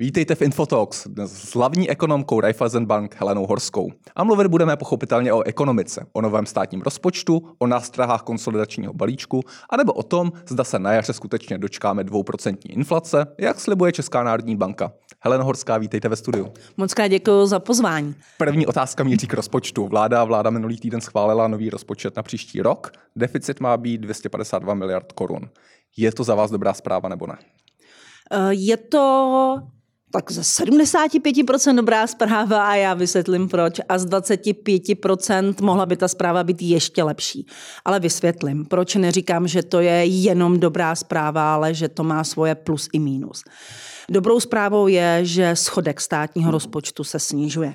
Vítejte v Infotalks s hlavní ekonomkou Raiffeisen Bank Helenou Horskou. A mluvit budeme pochopitelně o ekonomice, o novém státním rozpočtu, o nástrahách konsolidačního balíčku, anebo o tom, zda se na jaře skutečně dočkáme 2% inflace, jak slibuje Česká národní banka. Helena Horská, vítejte ve studiu. Moc krát děkuji za pozvání. První otázka míří k rozpočtu. Vláda, vláda minulý týden schválila nový rozpočet na příští rok. Deficit má být 252 miliard korun. Je to za vás dobrá zpráva nebo ne? Eh, je to tak ze 75% dobrá zpráva a já vysvětlím proč. A z 25% mohla by ta zpráva být ještě lepší. Ale vysvětlím, proč neříkám, že to je jenom dobrá zpráva, ale že to má svoje plus i mínus. Dobrou zprávou je, že schodek státního rozpočtu se snižuje.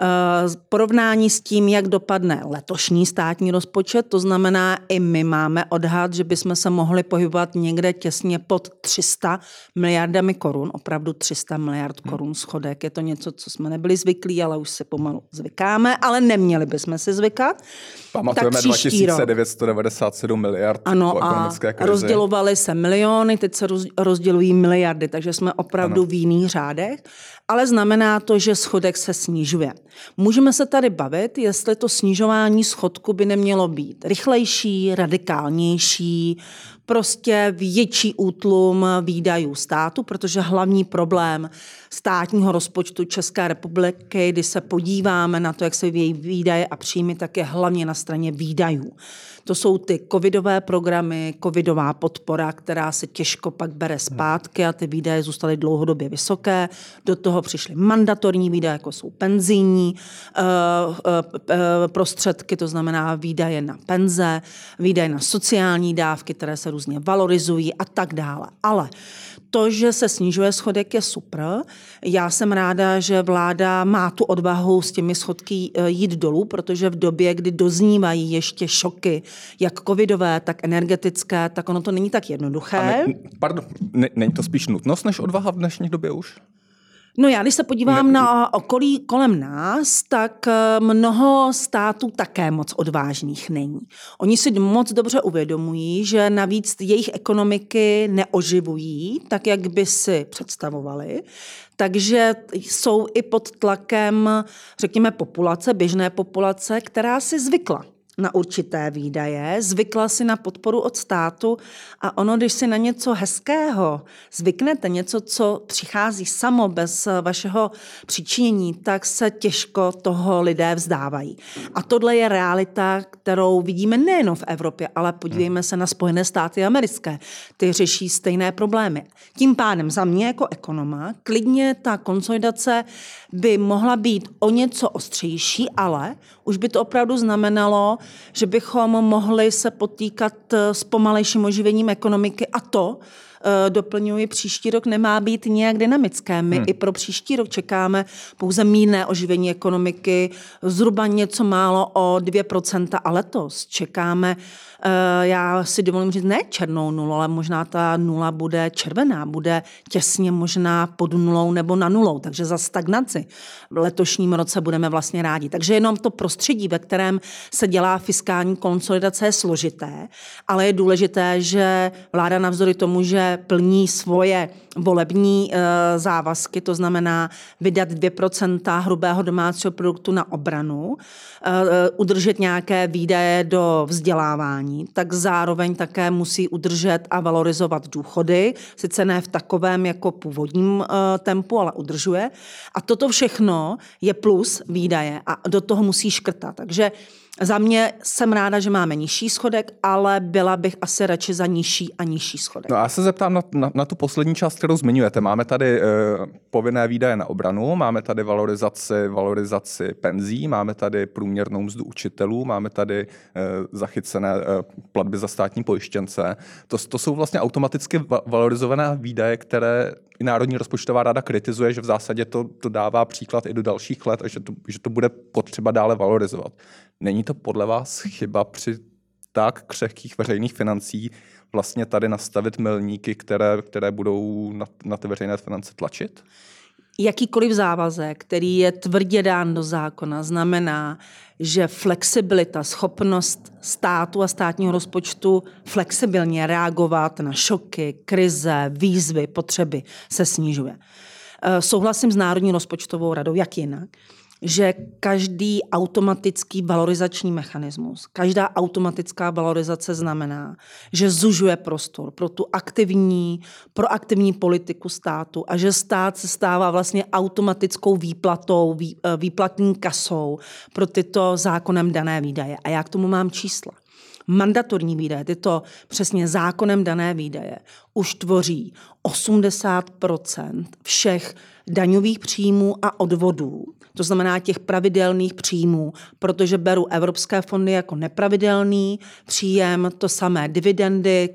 Eh, porovnání s tím, jak dopadne letošní státní rozpočet, to znamená, i my máme odhad, že bychom se mohli pohybovat někde těsně pod 300 miliardami korun, opravdu 300 miliard hmm. korun schodek. Je to něco, co jsme nebyli zvyklí, ale už se pomalu zvykáme, ale neměli bychom si zvykat. Pamatujeme 2997 miliard ano, po ekonomické krizi. a rozdělovaly se miliony, teď se rozdělují miliardy, takže jsme opravdu ano. v jiných řádech ale znamená to, že schodek se snižuje. Můžeme se tady bavit, jestli to snižování schodku by nemělo být rychlejší, radikálnější, prostě větší útlum výdajů státu, protože hlavní problém státního rozpočtu České republiky, když se podíváme na to, jak se vyvíjí výdaje a příjmy, tak je hlavně na straně výdajů. To jsou ty covidové programy, covidová podpora, která se těžko pak bere zpátky a ty výdaje zůstaly dlouhodobě vysoké. Do toho přišly mandatorní výdaje, jako jsou penzijní uh, uh, prostředky, to znamená výdaje na penze, výdaje na sociální dávky, které se různě valorizují a tak dále. Ale to, že se snižuje schodek, je super. Já jsem ráda, že vláda má tu odvahu s těmi schodky eh, jít dolů, protože v době, kdy doznívají ještě šoky, jak covidové, tak energetické, tak ono to není tak jednoduché. Ne, pardon, ne, není to spíš nutnost než odvaha v dnešní době už? No já, když se podívám ne... na okolí kolem nás, tak eh, mnoho států také moc odvážných není. Oni si moc dobře uvědomují, že navíc jejich ekonomiky neoživují tak, jak by si představovali. Takže jsou i pod tlakem, řekněme, populace, běžné populace, která si zvykla na určité výdaje, zvykla si na podporu od státu a ono, když si na něco hezkého zvyknete, něco, co přichází samo bez vašeho přičinění, tak se těžko toho lidé vzdávají. A tohle je realita, kterou vidíme nejen v Evropě, ale podívejme se na Spojené státy americké. Ty řeší stejné problémy. Tím pádem za mě jako ekonoma klidně ta konsolidace by mohla být o něco ostřejší, ale už by to opravdu znamenalo, že bychom mohli se potýkat eh, s pomalejším oživením ekonomiky a to, Eh, doplňuji, příští rok nemá být nějak dynamické. My hmm. i pro příští rok čekáme pouze mírné oživení ekonomiky, zhruba něco málo o 2% a letos čekáme, já si dovolím říct, ne černou nulu, ale možná ta nula bude červená, bude těsně možná pod nulou nebo na nulou, takže za stagnaci v letošním roce budeme vlastně rádi. Takže jenom to prostředí, ve kterém se dělá fiskální konsolidace, je složité, ale je důležité, že vláda navzdory tomu, že plní svoje volební eh, závazky, to znamená vydat 2% hrubého domácího produktu na obranu, eh, udržet nějaké výdaje do vzdělávání, tak zároveň také musí udržet a valorizovat důchody, sice ne v takovém jako původním eh, tempu, ale udržuje. A toto všechno je plus výdaje a do toho musí škrtat. Takže za mě jsem ráda, že máme nižší schodek, ale byla bych asi radši za nižší a nižší schodek. No a já se zeptám na, na, na tu poslední část, kterou zmiňujete. Máme tady uh, povinné výdaje na obranu, máme tady valorizaci, valorizaci penzí, máme tady průměrnou mzdu učitelů, máme tady uh, zachycené uh, platby za státní pojištěnce. To, to jsou vlastně automaticky valorizované výdaje, které i Národní rozpočtová rada kritizuje, že v zásadě to, to dává příklad i do dalších let a že to, že to bude potřeba dále valorizovat. Není to podle vás chyba při tak křehkých veřejných financí vlastně tady nastavit milníky, které, které budou na, na ty veřejné finance tlačit? Jakýkoliv závazek, který je tvrdě dán do zákona, znamená, že flexibilita, schopnost státu a státního rozpočtu flexibilně reagovat na šoky, krize, výzvy, potřeby se snižuje. Eh, souhlasím s Národní rozpočtovou radou, jak jinak že každý automatický valorizační mechanismus, každá automatická valorizace znamená, že zužuje prostor pro tu aktivní, proaktivní politiku státu a že stát se stává vlastně automatickou výplatou, eh, výplatní kasou pro tyto zákonem dané výdaje. A já k tomu mám čísla mandatorní výdaje, tyto přesně zákonem dané výdaje, už tvoří 80% všech daňových příjmů a odvodů, to znamená těch pravidelných příjmů, protože beru evropské fondy jako nepravidelný příjem, to samé dividendy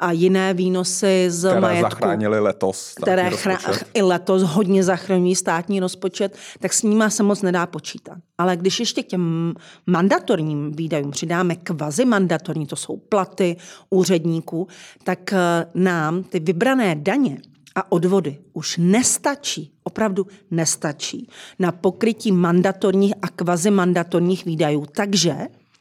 a jiné výnosy z které majetku. zachránili letos. Které chra- i letos hodně zachraňují státní rozpočet, tak s nimi se moc nedá počítat. Ale když ještě k těm mandatorním výdajům přidáme kvazi mandatorní, to jsou platy úředníků, tak eh, nám ty vybrané daně a odvody už nestačí, opravdu nestačí na pokrytí mandatorních a kvazimandatorních výdajů. Takže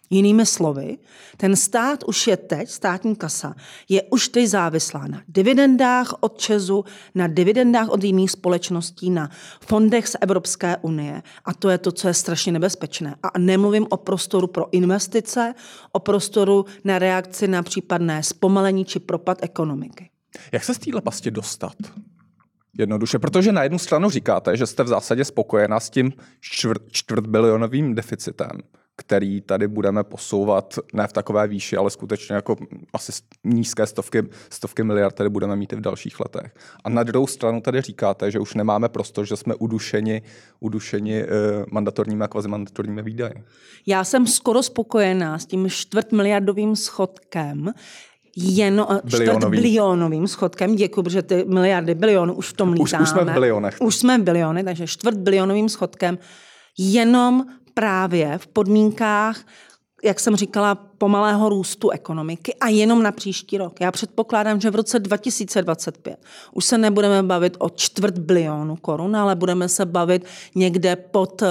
Jinými slovy, ten stát už je teď, státní kasa, je už teď závislá na dividendách od Česu, na dividendách od jiných společností, na fondech z Evropské unie. A to je to, co je strašně nebezpečné. A nemluvím o prostoru pro investice, o prostoru na reakci na případné zpomalení či propad ekonomiky. Jak se z téhle pasti dostat? Jednoduše, protože na jednu stranu říkáte, že jste v zásadě spokojena s tím čtvrt, čtvrtbilionovým deficitem, který tady budeme posouvat ne v takové výši, ale skutečně jako asi nízké stovky, stovky miliard tady budeme mít i v dalších letech. A na druhou stranu tady říkáte, že už nemáme prostor, že jsme udušeni, udušeni eh, mandatorními a kvazimandatorními výdaji. Já jsem skoro spokojená s tím čtvrtmiliardovým schodkem, jen čtvrt bilionovým schodkem. Děkuji, protože ty miliardy bilionů už v tom lítáme. Už, už jsme v bilionech. Už jsme v biliony, takže čtvrt bilionovým schodkem jenom právě v podmínkách, jak jsem říkala, pomalého růstu ekonomiky a jenom na příští rok. Já předpokládám, že v roce 2025 už se nebudeme bavit o čtvrt bilionu korun, ale budeme se bavit někde pod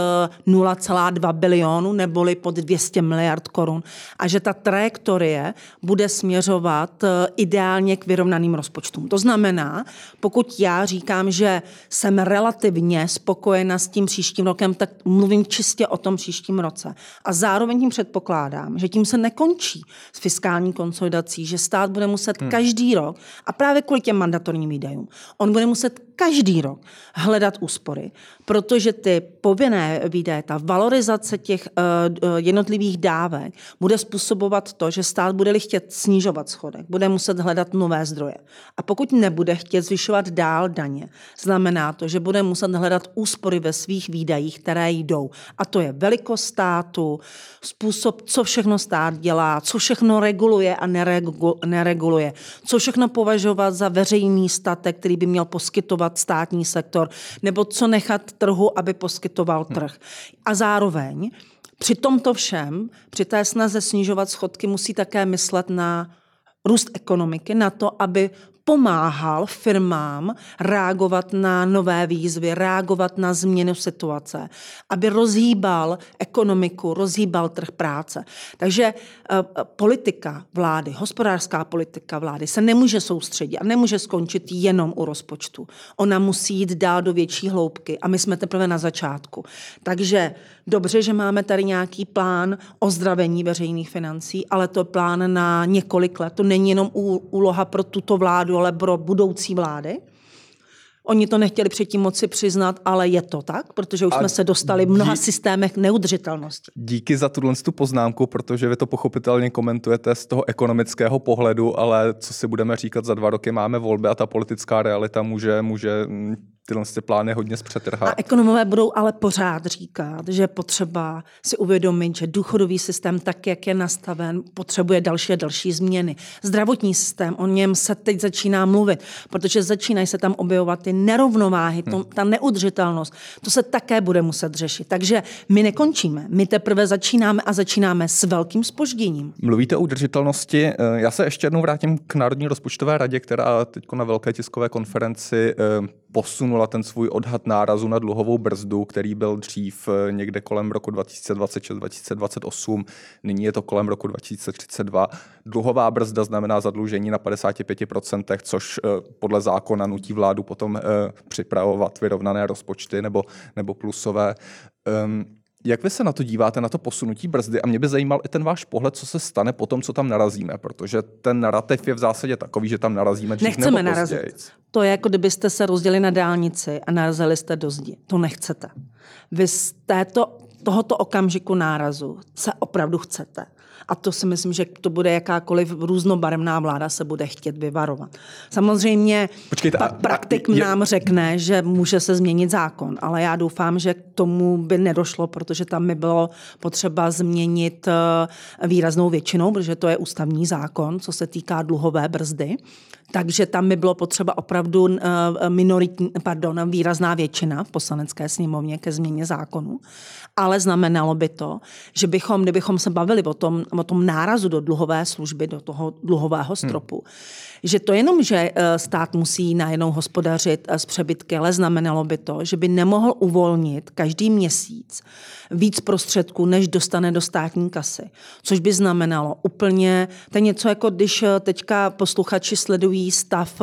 0,2 eh, bilionu neboli pod 200 miliard korun a že ta trajektorie bude směřovat eh, ideálně k vyrovnaným rozpočtům. To znamená, pokud já říkám, že jsem relativně spokojena s tím příštím rokem, tak mluvím čistě o tom příštím roce. A zároveň tím předpokládám, že tím se ne nekončí s fiskální konsolidací, že stát bude muset hmm. každý rok, a právě kvůli těm mandatorním výdajům, on bude muset každý rok hledat úspory, protože ty povinné výdaje, ta valorizace těch uh, jednotlivých dávek bude způsobovat to, že stát bude chtět snižovat schodek, bude muset hledat nové zdroje. A pokud nebude chtět zvyšovat dál daně, znamená to, že bude muset hledat úspory ve svých výdajích, které jdou. A to je velikost státu, způsob, co všechno stát dělá, co všechno reguluje a nereguluje, co všechno považovat za veřejný statek, který by měl poskytovat státní sektor, nebo co nechat trhu, aby poskytoval hm. trh. A zároveň při tomto všem, při té snaze snižovat schodky, musí také myslet na růst ekonomiky, na to, aby pomáhal firmám reagovat na nové výzvy, reagovat na změnu situace, aby rozhýbal ekonomiku, rozhýbal trh práce. Takže eh, politika vlády, hospodářská politika vlády se nemůže soustředit a nemůže skončit jenom u rozpočtu. Ona musí jít dál do větší hloubky a my jsme teprve na začátku. Takže dobře, že máme tady nějaký plán ozdravení veřejných financí, ale to je plán na několik let. To není jenom úloha pro tuto vládu, ale pro budoucí vlády. Oni to nechtěli předtím moci přiznat, ale je to tak, protože už a jsme se dostali v mnoha dí... systémech neudržitelnosti. Díky za tuhle tu poznámku, protože vy to pochopitelně komentujete z toho ekonomického pohledu, ale co si budeme říkat, za dva roky máme volby a ta politická realita může, může tyhle ty plány hodně zpřetrhat. A ekonomové budou ale pořád říkat, že je potřeba si uvědomit, že důchodový systém, tak jak je nastaven, potřebuje další a další změny. Zdravotní systém, o něm se teď začíná mluvit, protože začínají se tam objevovat ty nerovnováhy, to, ta neudržitelnost. To se také bude muset řešit. Takže my nekončíme, my teprve začínáme a začínáme s velkým spožděním. Mluvíte o udržitelnosti. Eh, já se ještě jednou vrátím k Národní rozpočtové radě, která teď na velké tiskové konferenci eh, posunula ten svůj odhad nárazu na dluhovou brzdu, který byl dřív eh, někde kolem roku 2026-2028, nyní je to kolem roku 2032. Dluhová brzda znamená zadlužení na 55%, což eh, podle zákona nutí vládu potom připravovat vyrovnané rozpočty nebo, nebo plusové. Ehm, jak vy se na to díváte, na to posunutí brzdy? A mě by zajímal i ten váš pohled, co se stane po tom, co tam narazíme, protože ten narrativ je v zásadě takový, že tam narazíme dřív Nechceme nebo narazit. To je jako kdybyste se rozdělili na dálnici a narazili jste do zdi. To nechcete. Vy z této, tohoto okamžiku nárazu se opravdu chcete. A to si myslím, že to bude jakákoliv různobarevná vláda se bude chtět vyvarovat. Samozřejmě Počkejte, pak a, praktik a, je... nám řekne, že může se změnit zákon, ale já doufám, že k tomu by nedošlo, protože tam by bylo potřeba změnit eh, výraznou většinou, protože to je ústavní zákon, co se týká dluhové brzdy. Takže tam by bylo potřeba opravdu eh, minoritní, pardon, výrazná většina v poslanecké sněmovně ke změně zákonu. Ale znamenalo by to, že bychom, kdybychom se bavili o tom, o tom nárazu do dluhové služby, do toho dluhového stropu, hmm že to jenom, že eh, stát musí najednou hospodařit eh, s přebytky, ale znamenalo by to, že by nemohl uvolnit každý měsíc víc prostředků, než dostane do státní kasy. Což by znamenalo úplně, to je něco jako když eh, teďka posluchači sledují stav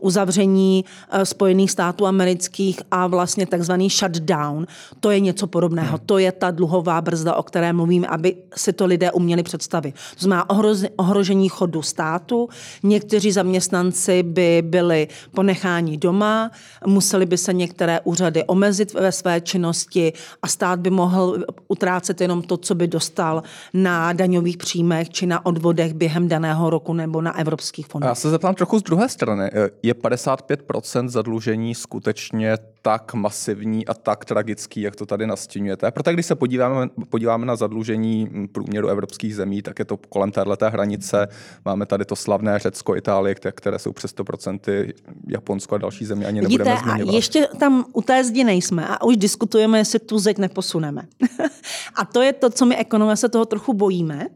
uzavření Spojených států amerických a vlastně takzvaný shutdown. To je něco podobného. To je ta dluhová brzda, o které mluvím, aby si to lidé uměli představit. To znamená ohrožení chodu státu. Někteří zaměstnanci by byli ponecháni doma, museli by se některé úřady omezit ve své činnosti a stát by mohl utrácet jenom to, co by dostal na daňových příjmech či na odvodech během daného roku nebo na evropských fondech. Já se zeptám trochu z druhé strany. Je 55% zadlužení skutečně tak masivní a tak tragický, jak to tady nastínujete. Proto když se podíváme, podíváme na zadlužení průměru evropských zemí, tak je to kolem této hranice. Máme tady to slavné Řecko, Itálie, které jsou přes 100%, Japonsko a další země ani Vidíte, nebudeme zmiňovat. A ještě tam u té zdi nejsme a už diskutujeme, jestli tu zeď neposuneme. a to je to, co my ekonomové se toho trochu bojíme,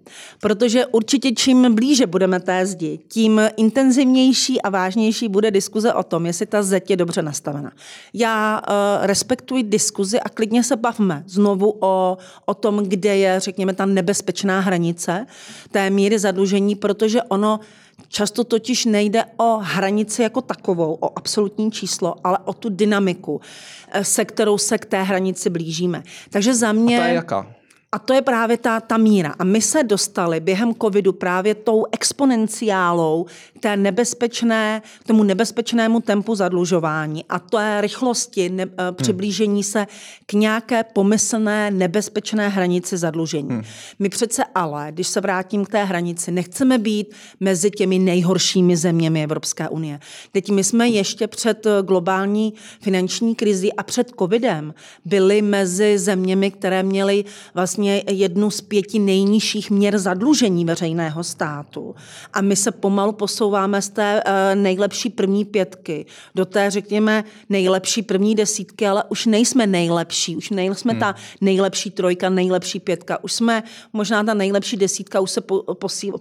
protože určitě čím blíže budeme té zdi, tím intenzivnější a vážnější bude diskuze o tom, jestli ta zeď je dobře nastavena. Já uh, respektuji diskuzi a klidně se bavme znovu o, o tom, kde je, řekněme, ta nebezpečná hranice té míry zadlužení, protože ono Často totiž nejde o hranici jako takovou, o absolutní číslo, ale o tu dynamiku, eh, se kterou se k té hranici blížíme. Takže za mě... A to je jaká? A to je právě ta, ta míra. A my se dostali během covidu právě tou exponenciálou té nebezpečné, tomu nebezpečnému tempu zadlužování a té rychlosti ne, eh, hmm. přiblížení se k nějaké pomyslné nebezpečné hranici zadlužení. Hmm. My přece ale, když se vrátím k té hranici, nechceme být mezi těmi nejhoršími zeměmi Evropské unie. Teď my jsme ještě před eh, globální finanční krizi a před covidem byli mezi zeměmi, které měly vlastně vlastně jednu z pěti nejnižších měr zadlužení veřejného státu. A my se pomalu posouváme z té eh, nejlepší první pětky do té, řekněme, nejlepší první desítky, ale už nejsme nejlepší, už nejsme hmm. ta nejlepší trojka, nejlepší pětka, už jsme možná ta nejlepší desítka, už se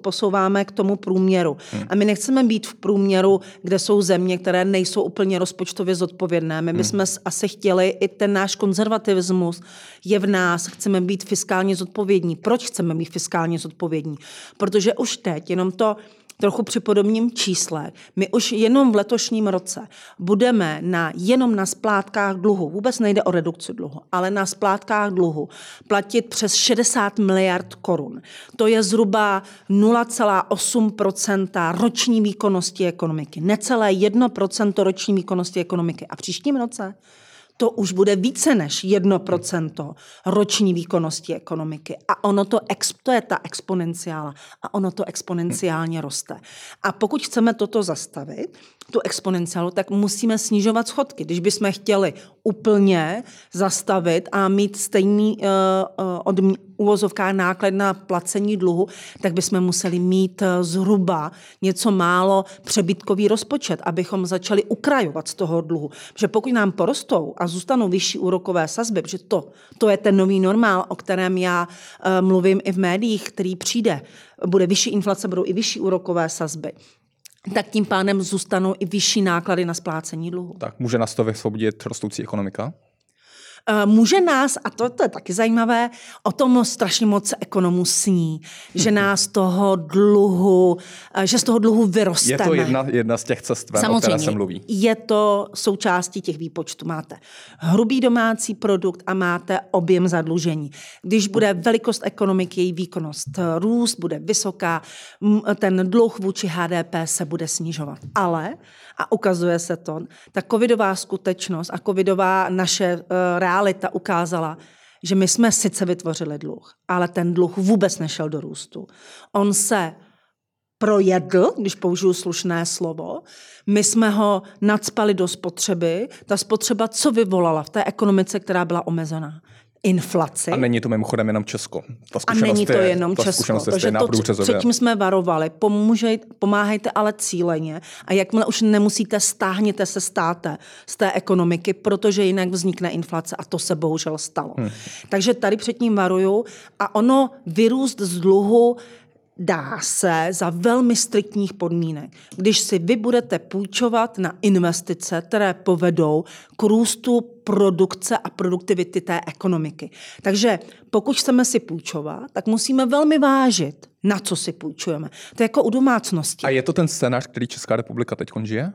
posouváme k tomu průměru. Hmm. A my nechceme být v průměru, kde jsou země, které nejsou úplně rozpočtově zodpovědné. My bychom hmm. asi chtěli i ten náš konzervativismus je v nás, chceme být fiskálně zodpovědní. Proč chceme být fiskálně zodpovědní? Protože už teď, jenom to trochu při podobním čísle, my už jenom v letošním roce budeme na, jenom na splátkách dluhu, vůbec nejde o redukci dluhu, ale na splátkách dluhu platit přes 60 miliard korun. To je zhruba 0,8% roční výkonnosti ekonomiky. Necelé 1% roční výkonnosti ekonomiky. A v příštím roce to už bude více než 1% roční výkonnosti ekonomiky. A ono to, to je ta exponenciála. A ono to exponenciálně roste. A pokud chceme toto zastavit, tu exponenciálu, tak musíme snižovat schodky. Když bychom chtěli úplně zastavit a mít stejný uh, uh, od uvozovká náklad na placení dluhu, tak bychom museli mít uh, zhruba něco málo přebytkový rozpočet, abychom začali ukrajovat z toho dluhu. Protože pokud nám porostou a zůstanou vyšší úrokové sazby, protože to, to je ten nový normál, o kterém já uh, mluvím i v médiích, který přijde, bude vyšší inflace, budou i vyšší úrokové sazby tak tím pádem zůstanou i vyšší náklady na splácení dluhu. Tak může nás to vysvobodit rostoucí ekonomika? Eh, může nás, a to, to je taky zajímavé, o tom strašně moc ekonomů sní, že nás toho dluhu, eh, že z toho dluhu vyrosteme. Je to jedna, jedna z těch cest, o které se mluví. je to součástí těch výpočtů. Máte hrubý domácí produkt a máte objem zadlužení. Když bude velikost ekonomiky, její výkonnost růst, bude vysoká, ten dluh vůči HDP se bude snižovat. Ale, a ukazuje se to, ta covidová skutečnost a covidová naše uh, realita ukázala, že my jsme sice vytvořili dluh, ale ten dluh vůbec nešel do růstu. On se projedl, když použiju slušné slovo. My jsme ho nadspali do spotřeby. Ta spotřeba co vyvolala v té ekonomice, která byla omezená? Inflaci. A není to mimochodem jenom Česko. Ta a není to je, jenom Česko. Je protože to, předtím jsme varovali, pomůžej, pomáhejte ale cíleně a jakmile už nemusíte, stáhněte se státe z té ekonomiky, protože jinak vznikne inflace a to se bohužel stalo. Hmm. Takže tady před tím varuju a ono vyrůst z dluhu dá se za velmi striktních podmínek. Když si vy budete půjčovat na investice, které povedou k růstu produkce a produktivity té ekonomiky. Takže pokud chceme si půjčovat, tak musíme velmi vážit, na co si půjčujeme. To je jako u domácnosti. A je to ten scénář, který Česká republika teď žije?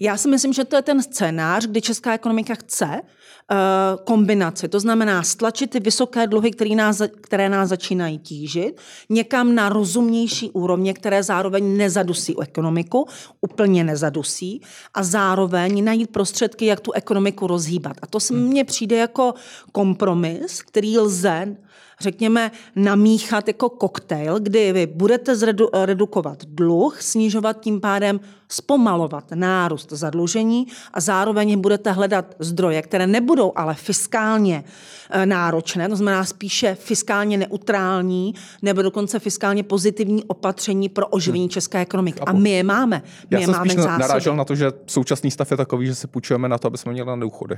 Já si myslím, že to je ten scénář, kdy česká ekonomika chce uh, kombinaci. To znamená stlačit ty vysoké dluhy, které nás, které nás začínají tížit, někam na rozumnější úrovně, které zároveň nezadusí ekonomiku, úplně nezadusí, a zároveň najít prostředky, jak tu ekonomiku rozhýbat. A to se hmm. mně přijde jako kompromis, který lze řekněme, namíchat jako koktejl, kdy vy budete zredu, redukovat dluh, snižovat tím pádem, zpomalovat nárůst zadlužení a zároveň budete hledat zdroje, které nebudou ale fiskálně eh, náročné, to znamená spíše fiskálně neutrální nebo dokonce fiskálně pozitivní opatření pro oživení hmm. české ekonomiky. A my je máme. My Já je jsem máme spíš narážel na to, že současný stav je takový, že se půjčujeme na to, aby jsme měli na důchody.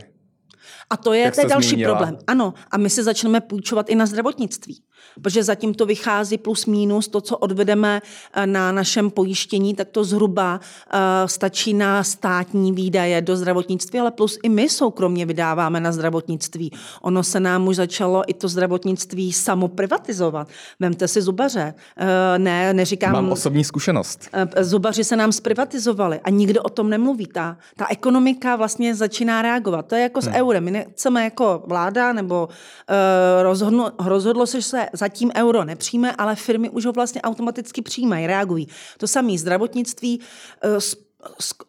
A to je, to je další zmínila. problém. Ano, a my si začneme půjčovat i na zdravotnictví. Protože zatím to vychází plus minus to, co odvedeme eh, na našem pojištění, tak to zhruba uh, stačí na státní výdaje do zdravotnictví, ale plus i my soukromně vydáváme na zdravotnictví. Ono se nám už začalo i to zdravotnictví samo privatizovat. Vemte si zubaře. Uh, ne, neříkám... Mám osobní zkušenost. Uh, zubaři se nám zprivatizovali a nikdo o tom nemluví. Ta, ta ekonomika vlastně začíná reagovat. To je jako hmm. s eurem. My nechceme jako vláda nebo uh, rozhodlo, rozhodlo se, že se zatím euro nepřijme, ale firmy už ho vlastně automaticky přijímají, reagují. To samé zdravotnictví, uh,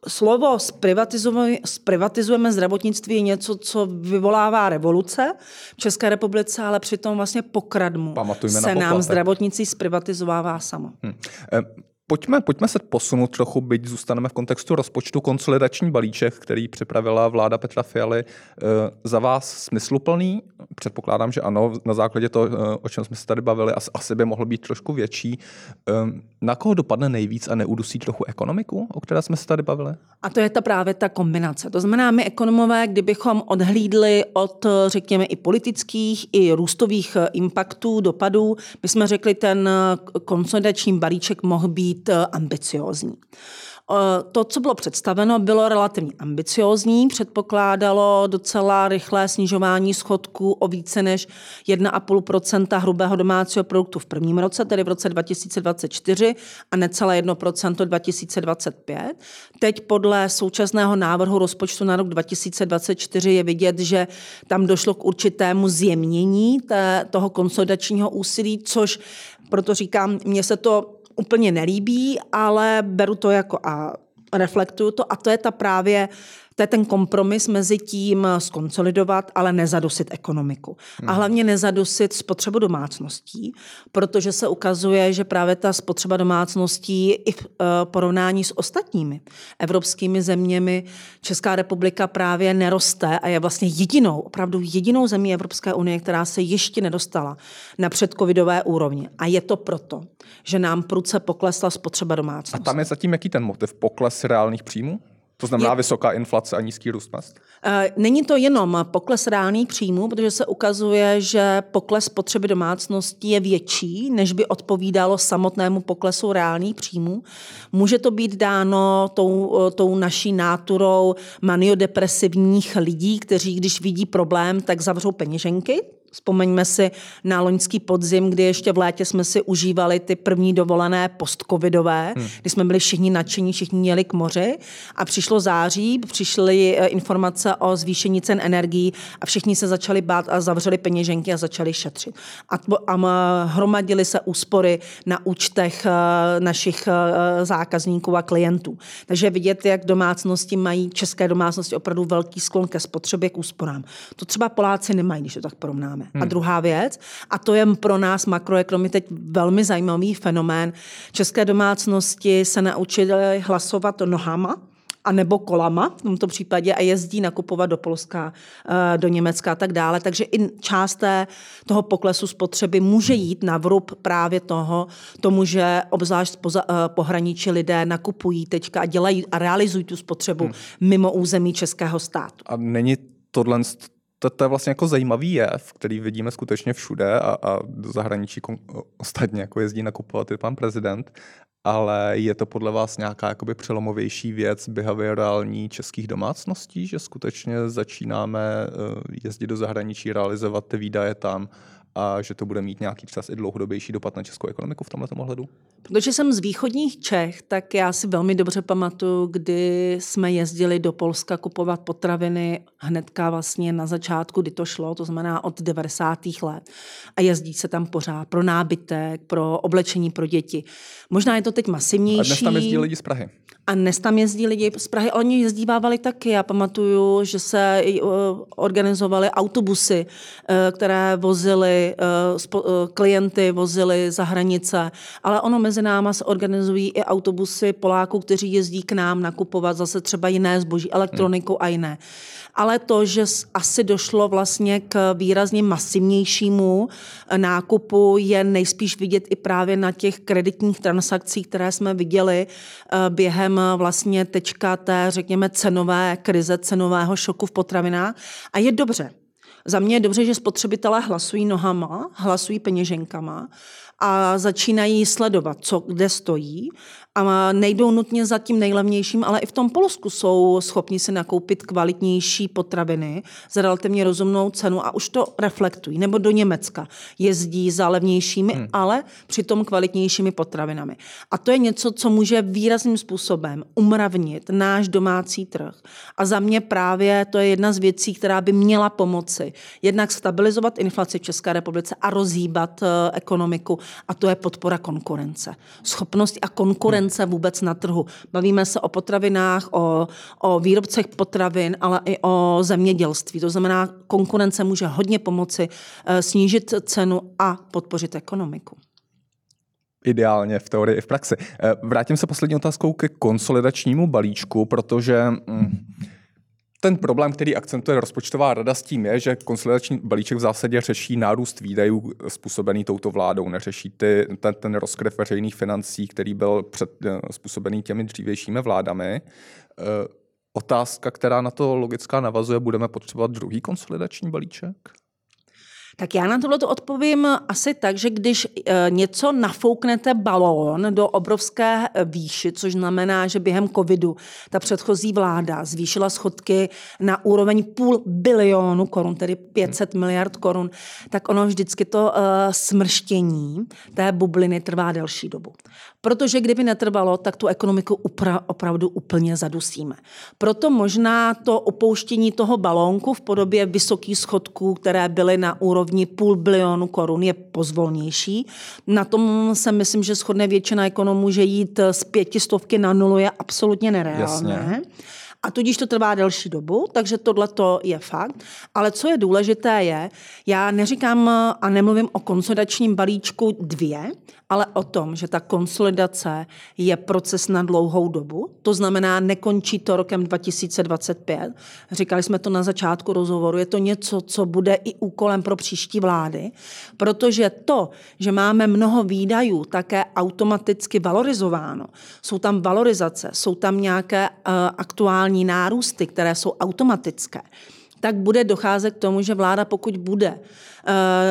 slovo zprivatizujeme, zprivatizujeme zdravotnictví je něco, co vyvolává revoluce v České republice, ale přitom vlastně pokradmu Pamatujme se nám zdravotnictví zprivatizovává samo. Hmm. Pojďme, pojďme se posunout trochu, byť zůstaneme v kontextu rozpočtu konsolidační balíček, který připravila vláda Petra Fialy. Eh, za vás smysluplný? Předpokládám, že ano, na základě toho, eh, o čem jsme se tady bavili, asi by mohl být trošku větší. Eh, na koho dopadne nejvíc a neudusí trochu ekonomiku, o které jsme se tady bavili? A to je ta právě ta kombinace. To znamená, my ekonomové, kdybychom odhlídli od, řekněme, i politických, i růstových impaktů, dopadů, bychom řekli, ten konsolidační balíček mohl být být eh, ambiciózní. Eh, to, co bylo představeno, bylo relativně ambiciózní, předpokládalo docela rychlé snižování schodku o více než 1,5% hrubého domácího produktu v prvním roce, tedy v roce 2024 a necelé 1% 2025. Teď podle současného návrhu rozpočtu na rok 2024 je vidět, že tam došlo k určitému zjemnění té, toho konsolidačního úsilí, což proto říkám, mně se to úplně nelíbí, ale beru to jako a reflektuju to. A to je ta právě to je ten kompromis mezi tím skonsolidovat, ale nezadusit ekonomiku. Hmm. A hlavně nezadusit spotřebu domácností, protože se ukazuje, že právě ta spotřeba domácností i v eh, porovnání s ostatními evropskými zeměmi Česká republika právě neroste a je vlastně jedinou, opravdu jedinou zemí Evropské unie, která se ještě nedostala na předcovidové úrovni. A je to proto, že nám prudce poklesla spotřeba domácností. A tam je zatím jaký ten motiv? Pokles reálných příjmů? To znamená je... vysoká inflace a nízký růst mest? Eh, není to jenom pokles reálných příjmů, protože se ukazuje, že pokles potřeby domácností je větší, než by odpovídalo samotnému poklesu reálných příjmů. Může to být dáno tou, eh, tou naší náturou maniodepresivních lidí, kteří, když vidí problém, tak zavřou peněženky, Vzpomeňme si na loňský podzim, kdy ještě v létě jsme si užívali ty první dovolené postcovidové, hmm. kdy jsme byli všichni nadšení, všichni měli k moři a přišlo září, přišly eh, informace o zvýšení cen energií a všichni se začali bát a zavřeli peněženky a začali šetřit. A, a hromadili se úspory na účtech eh, našich eh, zákazníků a klientů. Takže vidět, jak domácnosti mají, české domácnosti opravdu velký sklon ke spotřebě, k úsporám. To třeba Poláci nemají, když to tak porovnáme máme. Hmm. A druhá věc, a to je pro nás makroekonomy teď velmi zajímavý fenomén, české domácnosti se naučily hlasovat nohama, a nebo kolama v tomto případě a jezdí nakupovat do Polska, eh, do Německa a tak dále. Takže i část té, toho poklesu spotřeby může jít na vrub právě toho, tomu, že obzvlášť poza, eh, pohraničí lidé nakupují teďka a dělají a realizují tu spotřebu hmm. mimo území českého státu. A není tohle to, to je vlastně jako zajímavý jev, který vidíme skutečně všude a, a do zahraničí kon, ostatně jako jezdí nakupovat i pan prezident, ale je to podle vás nějaká jakoby přelomovější věc behaviorální českých domácností, že skutečně začínáme eh, jezdit do zahraničí, realizovat ty výdaje tam a že to bude mít nějaký čas i dlouhodobější dopad na českou ekonomiku v tomto ohledu? Protože jsem z východních Čech, tak já si velmi dobře pamatuju, kdy jsme jezdili do Polska kupovat potraviny hnedka vlastně na začátku, kdy to šlo, to znamená od 90. let. A jezdí se tam pořád pro nábytek, pro oblečení pro děti. Možná je to teď masivnější. A dnes tam jezdí lidi z Prahy. A dnes tam jezdí lidi z Prahy, oni jezdívávali taky. Já pamatuju, že se uh, organizovaly autobusy, uh, které vozily uh, klienty, vozily za hranice, ale ono mezi náma se organizují i autobusy Poláků, kteří jezdí k nám nakupovat zase třeba jiné zboží, elektroniku hmm. a jiné ale to, že asi došlo vlastně k výrazně masivnějšímu eh, nákupu, je nejspíš vidět i právě na těch kreditních transakcích, které jsme viděli eh, během eh, vlastně tečka té, řekněme, cenové krize, cenového šoku v potravinách. A je dobře, za mě je dobře, že spotřebitelé hlasují nohama, hlasují peněženkama a začínají sledovat, co kde stojí a nejdou nutně za tím nejlevnějším, ale i v tom Polsku jsou schopni si nakoupit kvalitnější potraviny za relativně rozumnou cenu a už to reflektují. Nebo do Německa jezdí za levnějšími, hmm. ale přitom kvalitnějšími potravinami. A to je něco, co může výrazným způsobem umravnit náš domácí trh. A za mě právě to je jedna z věcí, která by měla pomoci jednak stabilizovat inflaci v České republice a rozhýbat uh, ekonomiku. A to je podpora konkurence. Schopnost a konkurence konkurence vůbec na trhu. Bavíme se o potravinách, o, o výrobcech potravin, ale i o zemědělství. To znamená, konkurence může hodně pomoci eh, snížit cenu a podpořit ekonomiku. Ideálně v teorii i v praxi. Eh, vrátím se poslední otázkou ke konsolidačnímu balíčku, protože mm, ten problém, který akcentuje rozpočtová rada s tím je, že konsolidační balíček v zásadě řeší nárůst výdajů způsobený touto vládou, neřeší ty, ten, ten rozkryv veřejných financí, který byl před, eh, způsobený těmi dřívějšími vládami. E, otázka, která na to logická navazuje, budeme potřebovat druhý konsolidační balíček? Tak já na tohle odpovím asi tak, že když e, něco nafouknete balón do obrovské e, výši, což znamená, že během covidu ta předchozí vláda zvýšila schodky na úroveň půl bilionu korun, tedy 500 miliard korun, tak ono vždycky to e, smrštění té bubliny trvá delší dobu. Protože kdyby netrvalo, tak tu ekonomiku upra- opravdu úplně zadusíme. Proto možná to opouštění toho balónku v podobě vysokých schodků, které byly na úrovni půl bilionu korun, je pozvolnější. Na tom se myslím, že shodne většina ekonomů, že jít z pětistovky na nulu je absolutně nereálné. Jasně. A tudíž to trvá delší dobu, takže tohle je fakt. Ale co je důležité je, já neříkám a nemluvím o konsolidačním balíčku dvě, ale o tom, že ta konsolidace je proces na dlouhou dobu. To znamená, nekončí to rokem 2025. Říkali jsme to na začátku rozhovoru. Je to něco, co bude i úkolem pro příští vlády, protože to, že máme mnoho výdajů také automaticky valorizováno, jsou tam valorizace, jsou tam nějaké uh, aktuální strukturální nárůsty, které jsou automatické, tak bude docházet k tomu, že vláda, pokud bude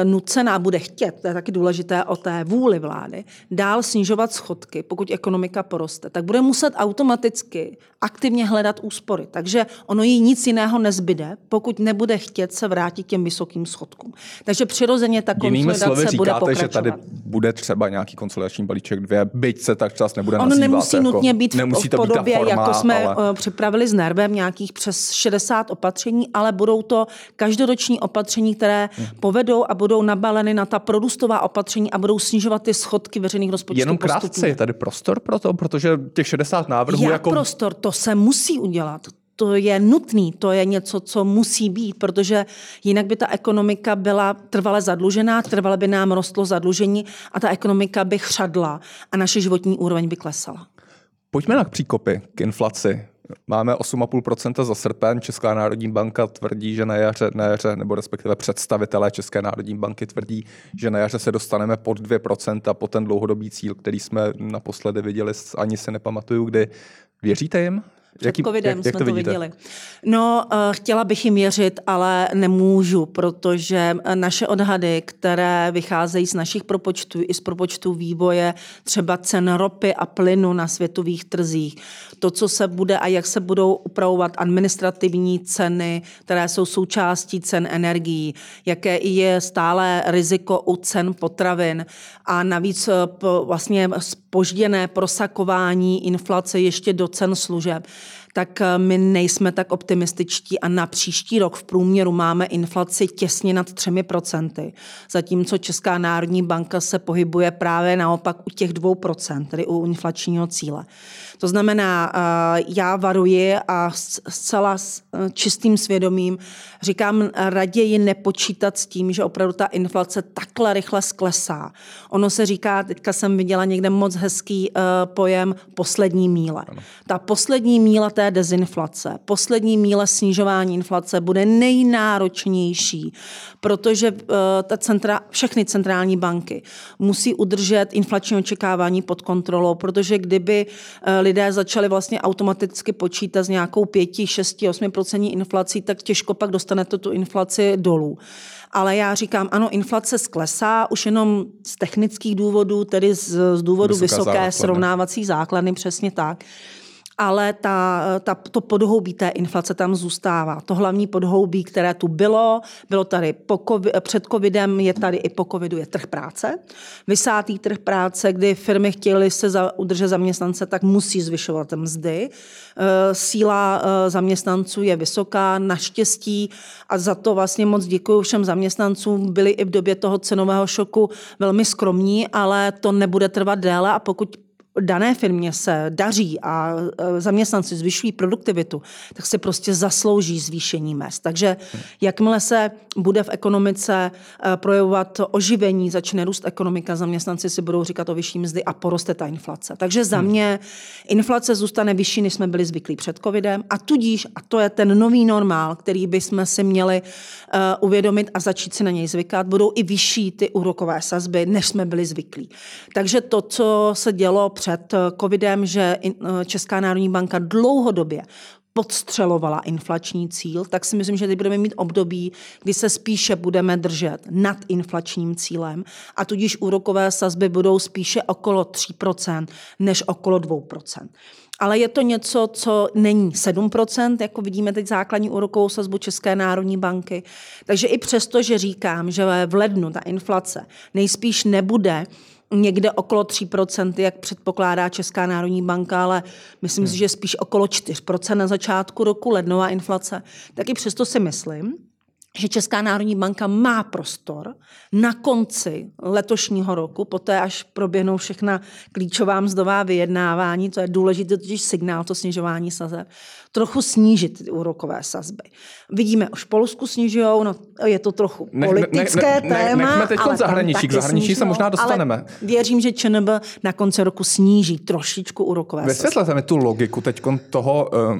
nucená, bude chtět, to je taky důležité o té vůli vlády, dál snižovat schodky, pokud ekonomika poroste, tak bude muset automaticky aktivně hledat úspory. Takže ono jí nic jiného nezbyde, pokud nebude chtět se vrátit těm vysokým schodkům. Takže přirozeně ta Jinými slovy říkáte, bude pokračovat. že tady bude třeba nějaký konsolidační balíček dvě, byť se tak čas nebude Ono nazývat, nemusí jako, nutně být nemusí v podobě, forma, jako jsme ale... Eh, připravili s Nervem nějakých přes 60 opatření, ale budou to každoroční opatření, které hmm. povedou a budou nabaleny na ta produstová opatření a budou snižovat ty schodky veřejných rozpočtů. Jenom krátce, je tady prostor pro to, protože těch 60 návrhů Jak jako... prostor, to se musí udělat to je nutný, to je něco, co musí být, protože jinak by ta ekonomika byla trvale zadlužená, trvale by nám rostlo zadlužení a ta ekonomika by chřadla a naše životní úroveň by klesala. Pojďme na příkopy k inflaci. Máme 8,5% za srpen. Česká národní banka tvrdí, že na jaře, na jaře, nebo respektive představitelé České národní banky tvrdí, že na jaře se dostaneme pod 2% po ten dlouhodobý cíl, který jsme naposledy viděli, ani se nepamatuju, kdy. Věříte jim? Před Jaký, covidem jak, jak jsme to, to viděli. No, uh, chtěla bych jim věřit, ale nemůžu, protože naše odhady, které vycházejí z našich propočtů i z propočtů vývoje třeba cen ropy a plynu na světových trzích, to, co se bude a jak se budou upravovat administrativní ceny, které jsou součástí cen energií, jaké je stále riziko u cen potravin. A navíc eh, vlastně spožděné prosakování inflace ještě do cen služeb tak eh, my nejsme tak optimističtí a na příští rok v průměru máme inflaci těsně nad 3%, zatímco Česká národní banka se pohybuje právě naopak u těch 2%, tedy u inflačního cíle. To znamená, eh, já varuji a zcela s eh, čistým svědomím říkám raději nepočítat s tím, že opravdu ta inflace takhle rychle sklesá. Ono se říká, teďka jsem viděla někde moc hezký pojem poslední míle. Ta poslední míle té dezinflace, poslední míle snižování inflace bude nejnáročnější, protože uh, ta centra, všechny centrální banky musí udržet inflační očekávání pod kontrolou, protože kdyby uh, lidé začali vlastně automaticky počítat s nějakou 5, 6, 8% inflací, tak těžko pak dostanete tu inflaci dolů. Ale já říkám, ano, inflace sklesá už jenom z technických důvodů, tedy z, z důvodu Vysoká vysoké základny. srovnávací základny, přesně tak ale ta, ta, to podhoubí té inflace tam zůstává. To hlavní podhoubí, které tu bylo, bylo tady po COVID, před covidem, je tady i po covidu, je trh práce. Vysátý trh práce, kdy firmy chtěly se za, udržet zaměstnance, tak musí zvyšovat mzdy. E, síla e, zaměstnanců je vysoká, naštěstí a za to vlastně moc děkuji všem zaměstnancům. Byli i v době toho cenového šoku velmi skromní, ale to nebude trvat déle a pokud dané firmě se daří a e, zaměstnanci zvyšují produktivitu, tak se prostě zaslouží zvýšení mest. Takže jakmile se bude v ekonomice e, projevovat oživení, začne růst ekonomika, zaměstnanci si budou říkat o vyšší mzdy a poroste ta inflace. Takže za hmm. mě inflace zůstane vyšší, než jsme byli zvyklí před covidem a tudíž, a to je ten nový normál, který bychom si měli uh, uvědomit a začít si na něj zvykat, budou i vyšší ty úrokové sazby, než jsme byli zvyklí. Takže to, co se dělo před eh, covidem, že eh, Česká národní banka dlouhodobě podstřelovala inflační cíl, tak si myslím, že teď budeme mít období, kdy se spíše budeme držet nad inflačním cílem a tudíž úrokové sazby budou spíše okolo 3% než okolo 2%. Ale je to něco, co není 7%, jako vidíme teď základní úrokovou sazbu České národní banky. Takže i přesto, že říkám, že v lednu ta inflace nejspíš nebude někde okolo 3%, jak předpokládá Česká národní banka, ale myslím hmm. si, že spíš okolo 4% na začátku roku lednová inflace. Tak i přesto si myslím, že Česká národní banka má prostor na konci letošního roku, poté až proběhnou všechna klíčová mzdová vyjednávání, to je důležitý totiž signál, to snižování sazeb, trochu snížit ty úrokové sazby. Vidíme, už Polsku snižují, no je to trochu politické ne, ne, ne, téma. Nechme teď ale zahraničí, k zahraničí snižujou, se možná dostaneme. Ale věřím, že ČNB na konci roku sníží trošičku úrokové sazby. Vysvětlete mi tu logiku teď toho, uh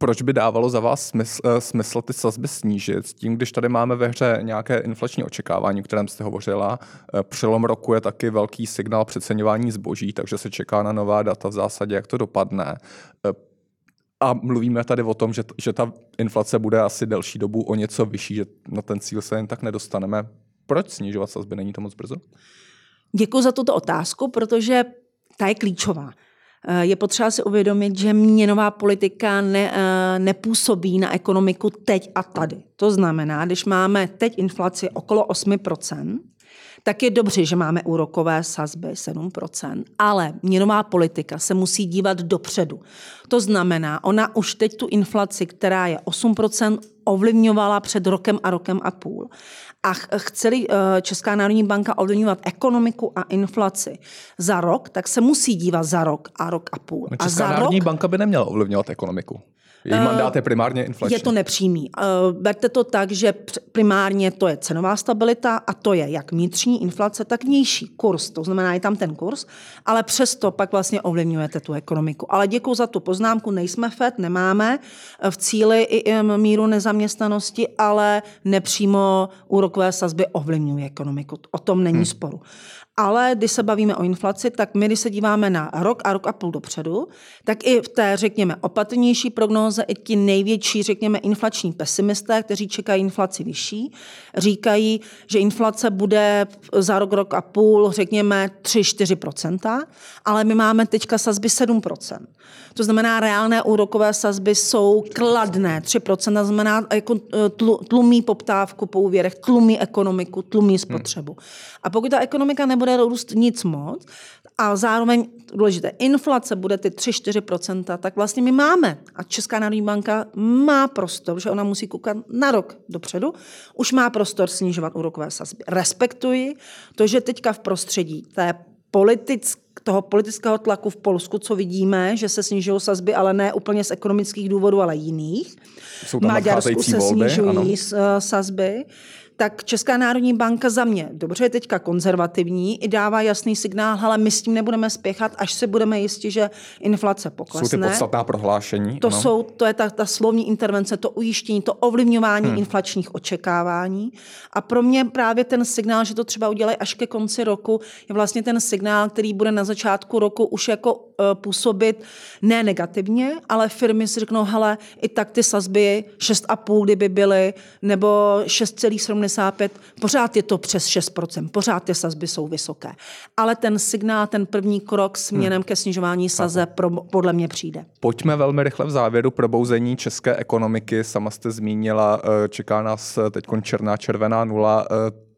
proč by dávalo za vás smysl, uh, smysl ty sazby snížit, s tím, když tady máme ve hře nějaké inflační očekávání, o kterém jste hovořila. Uh, přelom roku je taky velký signál přeceňování zboží, takže se čeká na nová data v zásadě, jak to dopadne. Uh, A mluvíme tady o tom, že, že ta inflace bude asi delší dobu o něco vyšší, že na ten cíl se jen tak nedostaneme. Proč snižovat sazby? Není to moc brzo? Děkuji za tuto otázku, protože ta je klíčová. Eh, je potřeba si uvědomit, že měnová politika ne, eh, nepůsobí na ekonomiku teď a tady. To znamená, když máme teď inflaci okolo 8%, tak je dobře, že máme úrokové sazby 7%, ale měnová politika se musí dívat dopředu. To znamená, ona už teď tu inflaci, která je 8%, ovlivňovala před rokem a rokem a půl. A chceli eh, Česká národní banka ovlivňovat ekonomiku a inflaci za rok, tak se musí dívat za rok a rok a půl. No, Česká a za národní rok, banka by neměla ovlivňovat ekonomiku. Její mandát je primárně inflační. Je to nepřímý. Berte to tak, že primárně to je cenová stabilita a to je jak vnitřní inflace, tak vnější kurz. To znamená, je tam ten kurz, ale přesto pak vlastně ovlivňujete tu ekonomiku. Ale děkuji za tu poznámku, nejsme FED, nemáme v cíli i míru nezaměstnanosti, ale nepřímo úrokové sazby ovlivňují ekonomiku. O tom není hmm. sporu. Ale když se bavíme o inflaci, tak my, když se díváme na rok a rok a půl dopředu, tak i v té, řekněme, opatrnější prognóze, i ti největší, řekněme, inflační pesimisté, kteří čekají inflaci vyšší, říkají, že inflace bude za rok, rok a půl, řekněme, 3-4%, ale my máme teďka sazby 7%. To znamená, reálné úrokové sazby jsou kladné, 3%, znamená jako tlumí poptávku po úvěrech, tlumí ekonomiku, tlumí spotřebu. Hmm. A pokud ta ekonomika nebude růst nic moc, a zároveň důležité, inflace bude ty 3-4%, tak vlastně my máme, a Česká národní banka má prostor, že ona musí koukat na rok dopředu, už má prostor snižovat úrokové sazby. Respektuji to, že teďka v prostředí té politické toho politického tlaku v Polsku, co vidíme, že se snižují sazby, ale ne úplně z ekonomických důvodů, ale jiných. Jsou tam Maďarsku se volby, snižují ano. Eh, sazby tak Česká národní banka za mě dobře je teďka konzervativní i dává jasný signál, ale my s tím nebudeme spěchat, až se budeme jistí, že inflace poklesne. Jsou ty podstatná prohlášení. To, ano. jsou, to je ta, ta slovní intervence, to ujištění, to ovlivňování hmm. inflačních očekávání. A pro mě právě ten signál, že to třeba udělají až ke konci roku, je vlastně ten signál, který bude na začátku roku už jako působit ne negativně, ale firmy si řeknou, hele, i tak ty sazby 6,5, kdyby byly, nebo 6,7 75, pořád je to přes 6%, pořád ty sazby jsou vysoké. Ale ten signál, ten první krok směrem hmm. ke snižování saze pro, podle mě přijde. Pojďme velmi rychle v závěru probouzení české ekonomiky. Sama jste zmínila, eh, čeká nás teď černá červená nula.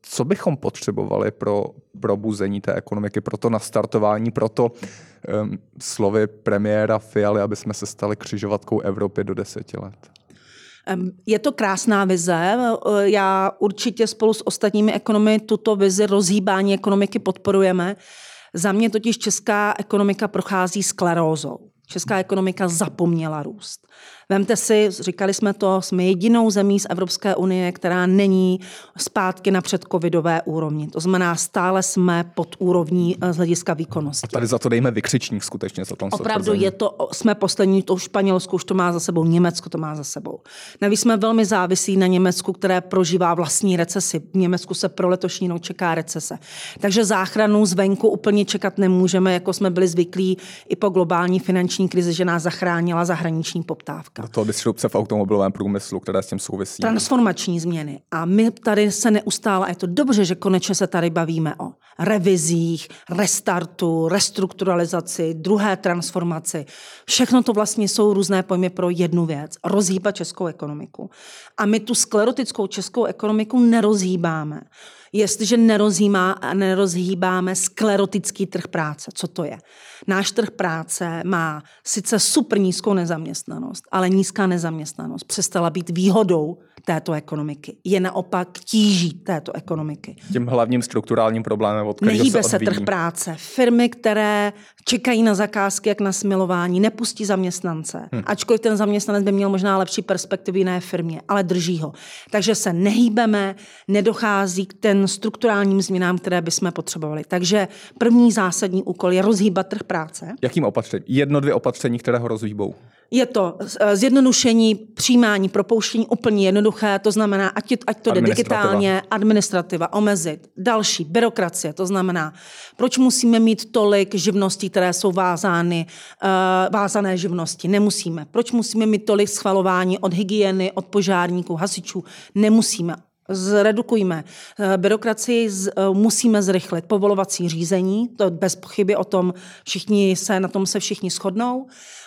Co bychom potřebovali pro probuzení té ekonomiky, pro to nastartování, pro to um, slovy premiéra Fialy, aby jsme se stali křižovatkou Evropy do deseti let? Je to krásná vize. Já určitě spolu s ostatními ekonomy tuto vizi rozhýbání ekonomiky podporujeme. Za mě totiž česká ekonomika prochází sklerózou. Česká ekonomika zapomněla růst. Vemte si, říkali jsme to, jsme jedinou zemí z Evropské unie, která není zpátky na předcovidové úrovni. To znamená, stále jsme pod úrovní eh, z hlediska výkonnosti. A tady za to dejme vykřičník skutečně za tom Opravdu je to, jsme poslední, to Španělsko už to má za sebou, Německo to má za sebou. Navíc jsme velmi závisí na Německu, které prožívá vlastní recesi. V Německu se pro letošní rok čeká recese. Takže záchranu zvenku úplně čekat nemůžeme, jako jsme byli zvyklí i po globální finanční krizi, že nás zachránila zahraniční poptávka do toho disrupce v automobilovém průmyslu, které s tím souvisí. Transformační změny. A my tady se neustále, a je to dobře, že konečně se tady bavíme o revizích, restartu, restrukturalizaci, druhé transformaci. Všechno to vlastně jsou různé pojmy pro jednu věc. Rozhýbat českou ekonomiku. A my tu sklerotickou českou ekonomiku nerozhýbáme jestliže nerozhýbá, nerozhýbáme sklerotický trh práce. Co to je? Náš trh práce má sice super nízkou nezaměstnanost, ale nízká nezaměstnanost přestala být výhodou této ekonomiky. Je naopak tíží této ekonomiky. Tím hlavním strukturálním problémem, od kterého Nehýbe se, se trh práce. Firmy, které čekají na zakázky, jak na smilování, nepustí zaměstnance. Hmm. Ačkoliv ten zaměstnanec by měl možná lepší perspektivy jiné firmě, ale drží ho. Takže se nehýbeme, nedochází k ten strukturálním změnám, které bychom potřebovali. Takže první zásadní úkol je rozhýbat trh práce. Jakým opatřením? Jedno, dvě opatření, které ho rozhýbou? Je to eh, zjednodušení, přijímání, propouštění úplně jednoduché, to znamená, ať, ať to jde digitálně, administrativa, omezit. Další, byrokracie, to znamená, proč musíme mít tolik živností, které jsou vázány, uh, vázané živnosti? Nemusíme. Proč musíme mít tolik schvalování od hygieny, od požárníků, hasičů? Nemusíme zredukujme. Eh, byrokracii z, musíme zrychlit. Povolovací řízení, to bez pochyby o tom všichni se, na tom se všichni shodnou.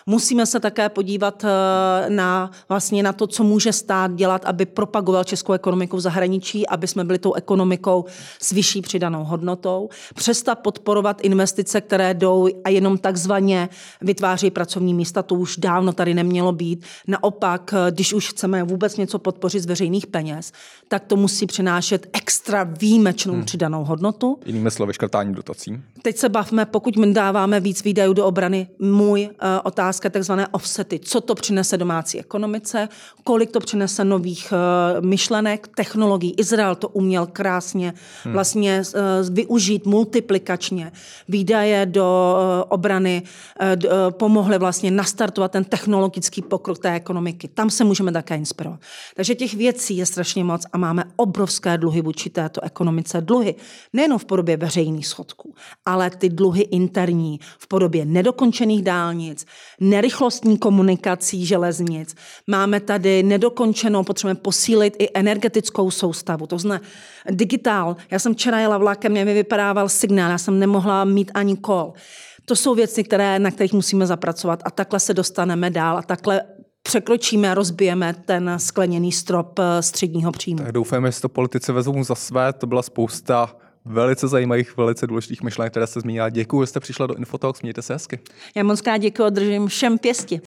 Musíme se také podívat eh, na, vlastně na to, co může stát dělat, aby propagoval českou ekonomiku v zahraničí, aby jsme byli tou ekonomikou s vyšší přidanou hodnotou. Přestat podporovat investice, které jdou a jenom takzvaně vytváří pracovní místa, to už dávno tady nemělo být. Naopak, eh, když už chceme vůbec něco podpořit z veřejných peněz, tak to musí přinášet extra výjimečnou hmm. přidanou hodnotu. Jinými slovy, škrtání dotací. Teď se bavme, pokud my dáváme víc výdajů do obrany, můj uh, otázka otázka takzvané offsety. Co to přinese domácí ekonomice, kolik to přinese nových uh, myšlenek, technologií. Izrael to uměl krásně hmm. vlastně uh, využít multiplikačně. Výdaje do uh, obrany pomohly vlastně nastartovat ten technologický pokrok té ekonomiky. Tam se můžeme také inspirovat. Takže těch věcí je strašně moc a máme obrovské dluhy vůči této ekonomice. Dluhy nejenom v podobě veřejných schodků, ale ty dluhy interní v podobě nedokončených dálnic, nerychlostní komunikací železnic. Máme tady nedokončenou, potřebujeme posílit i energetickou soustavu. To znamená digitál. Já jsem včera jela vlakem, mě mi vypadával signál, já jsem nemohla mít ani kol. To jsou věci, které, na kterých musíme zapracovat a takhle se dostaneme dál a takhle překročíme a rozbijeme ten skleněný strop eh, středního příjmu. Tak doufáme, že to politici vezmou za své. To byla spousta velice zajímavých, velice důležitých myšlenek, které jste zmínila. Děkuji, že jste přišla do Infotalks, mějte se hezky. Já moc krát děkuji, držím všem pěsti.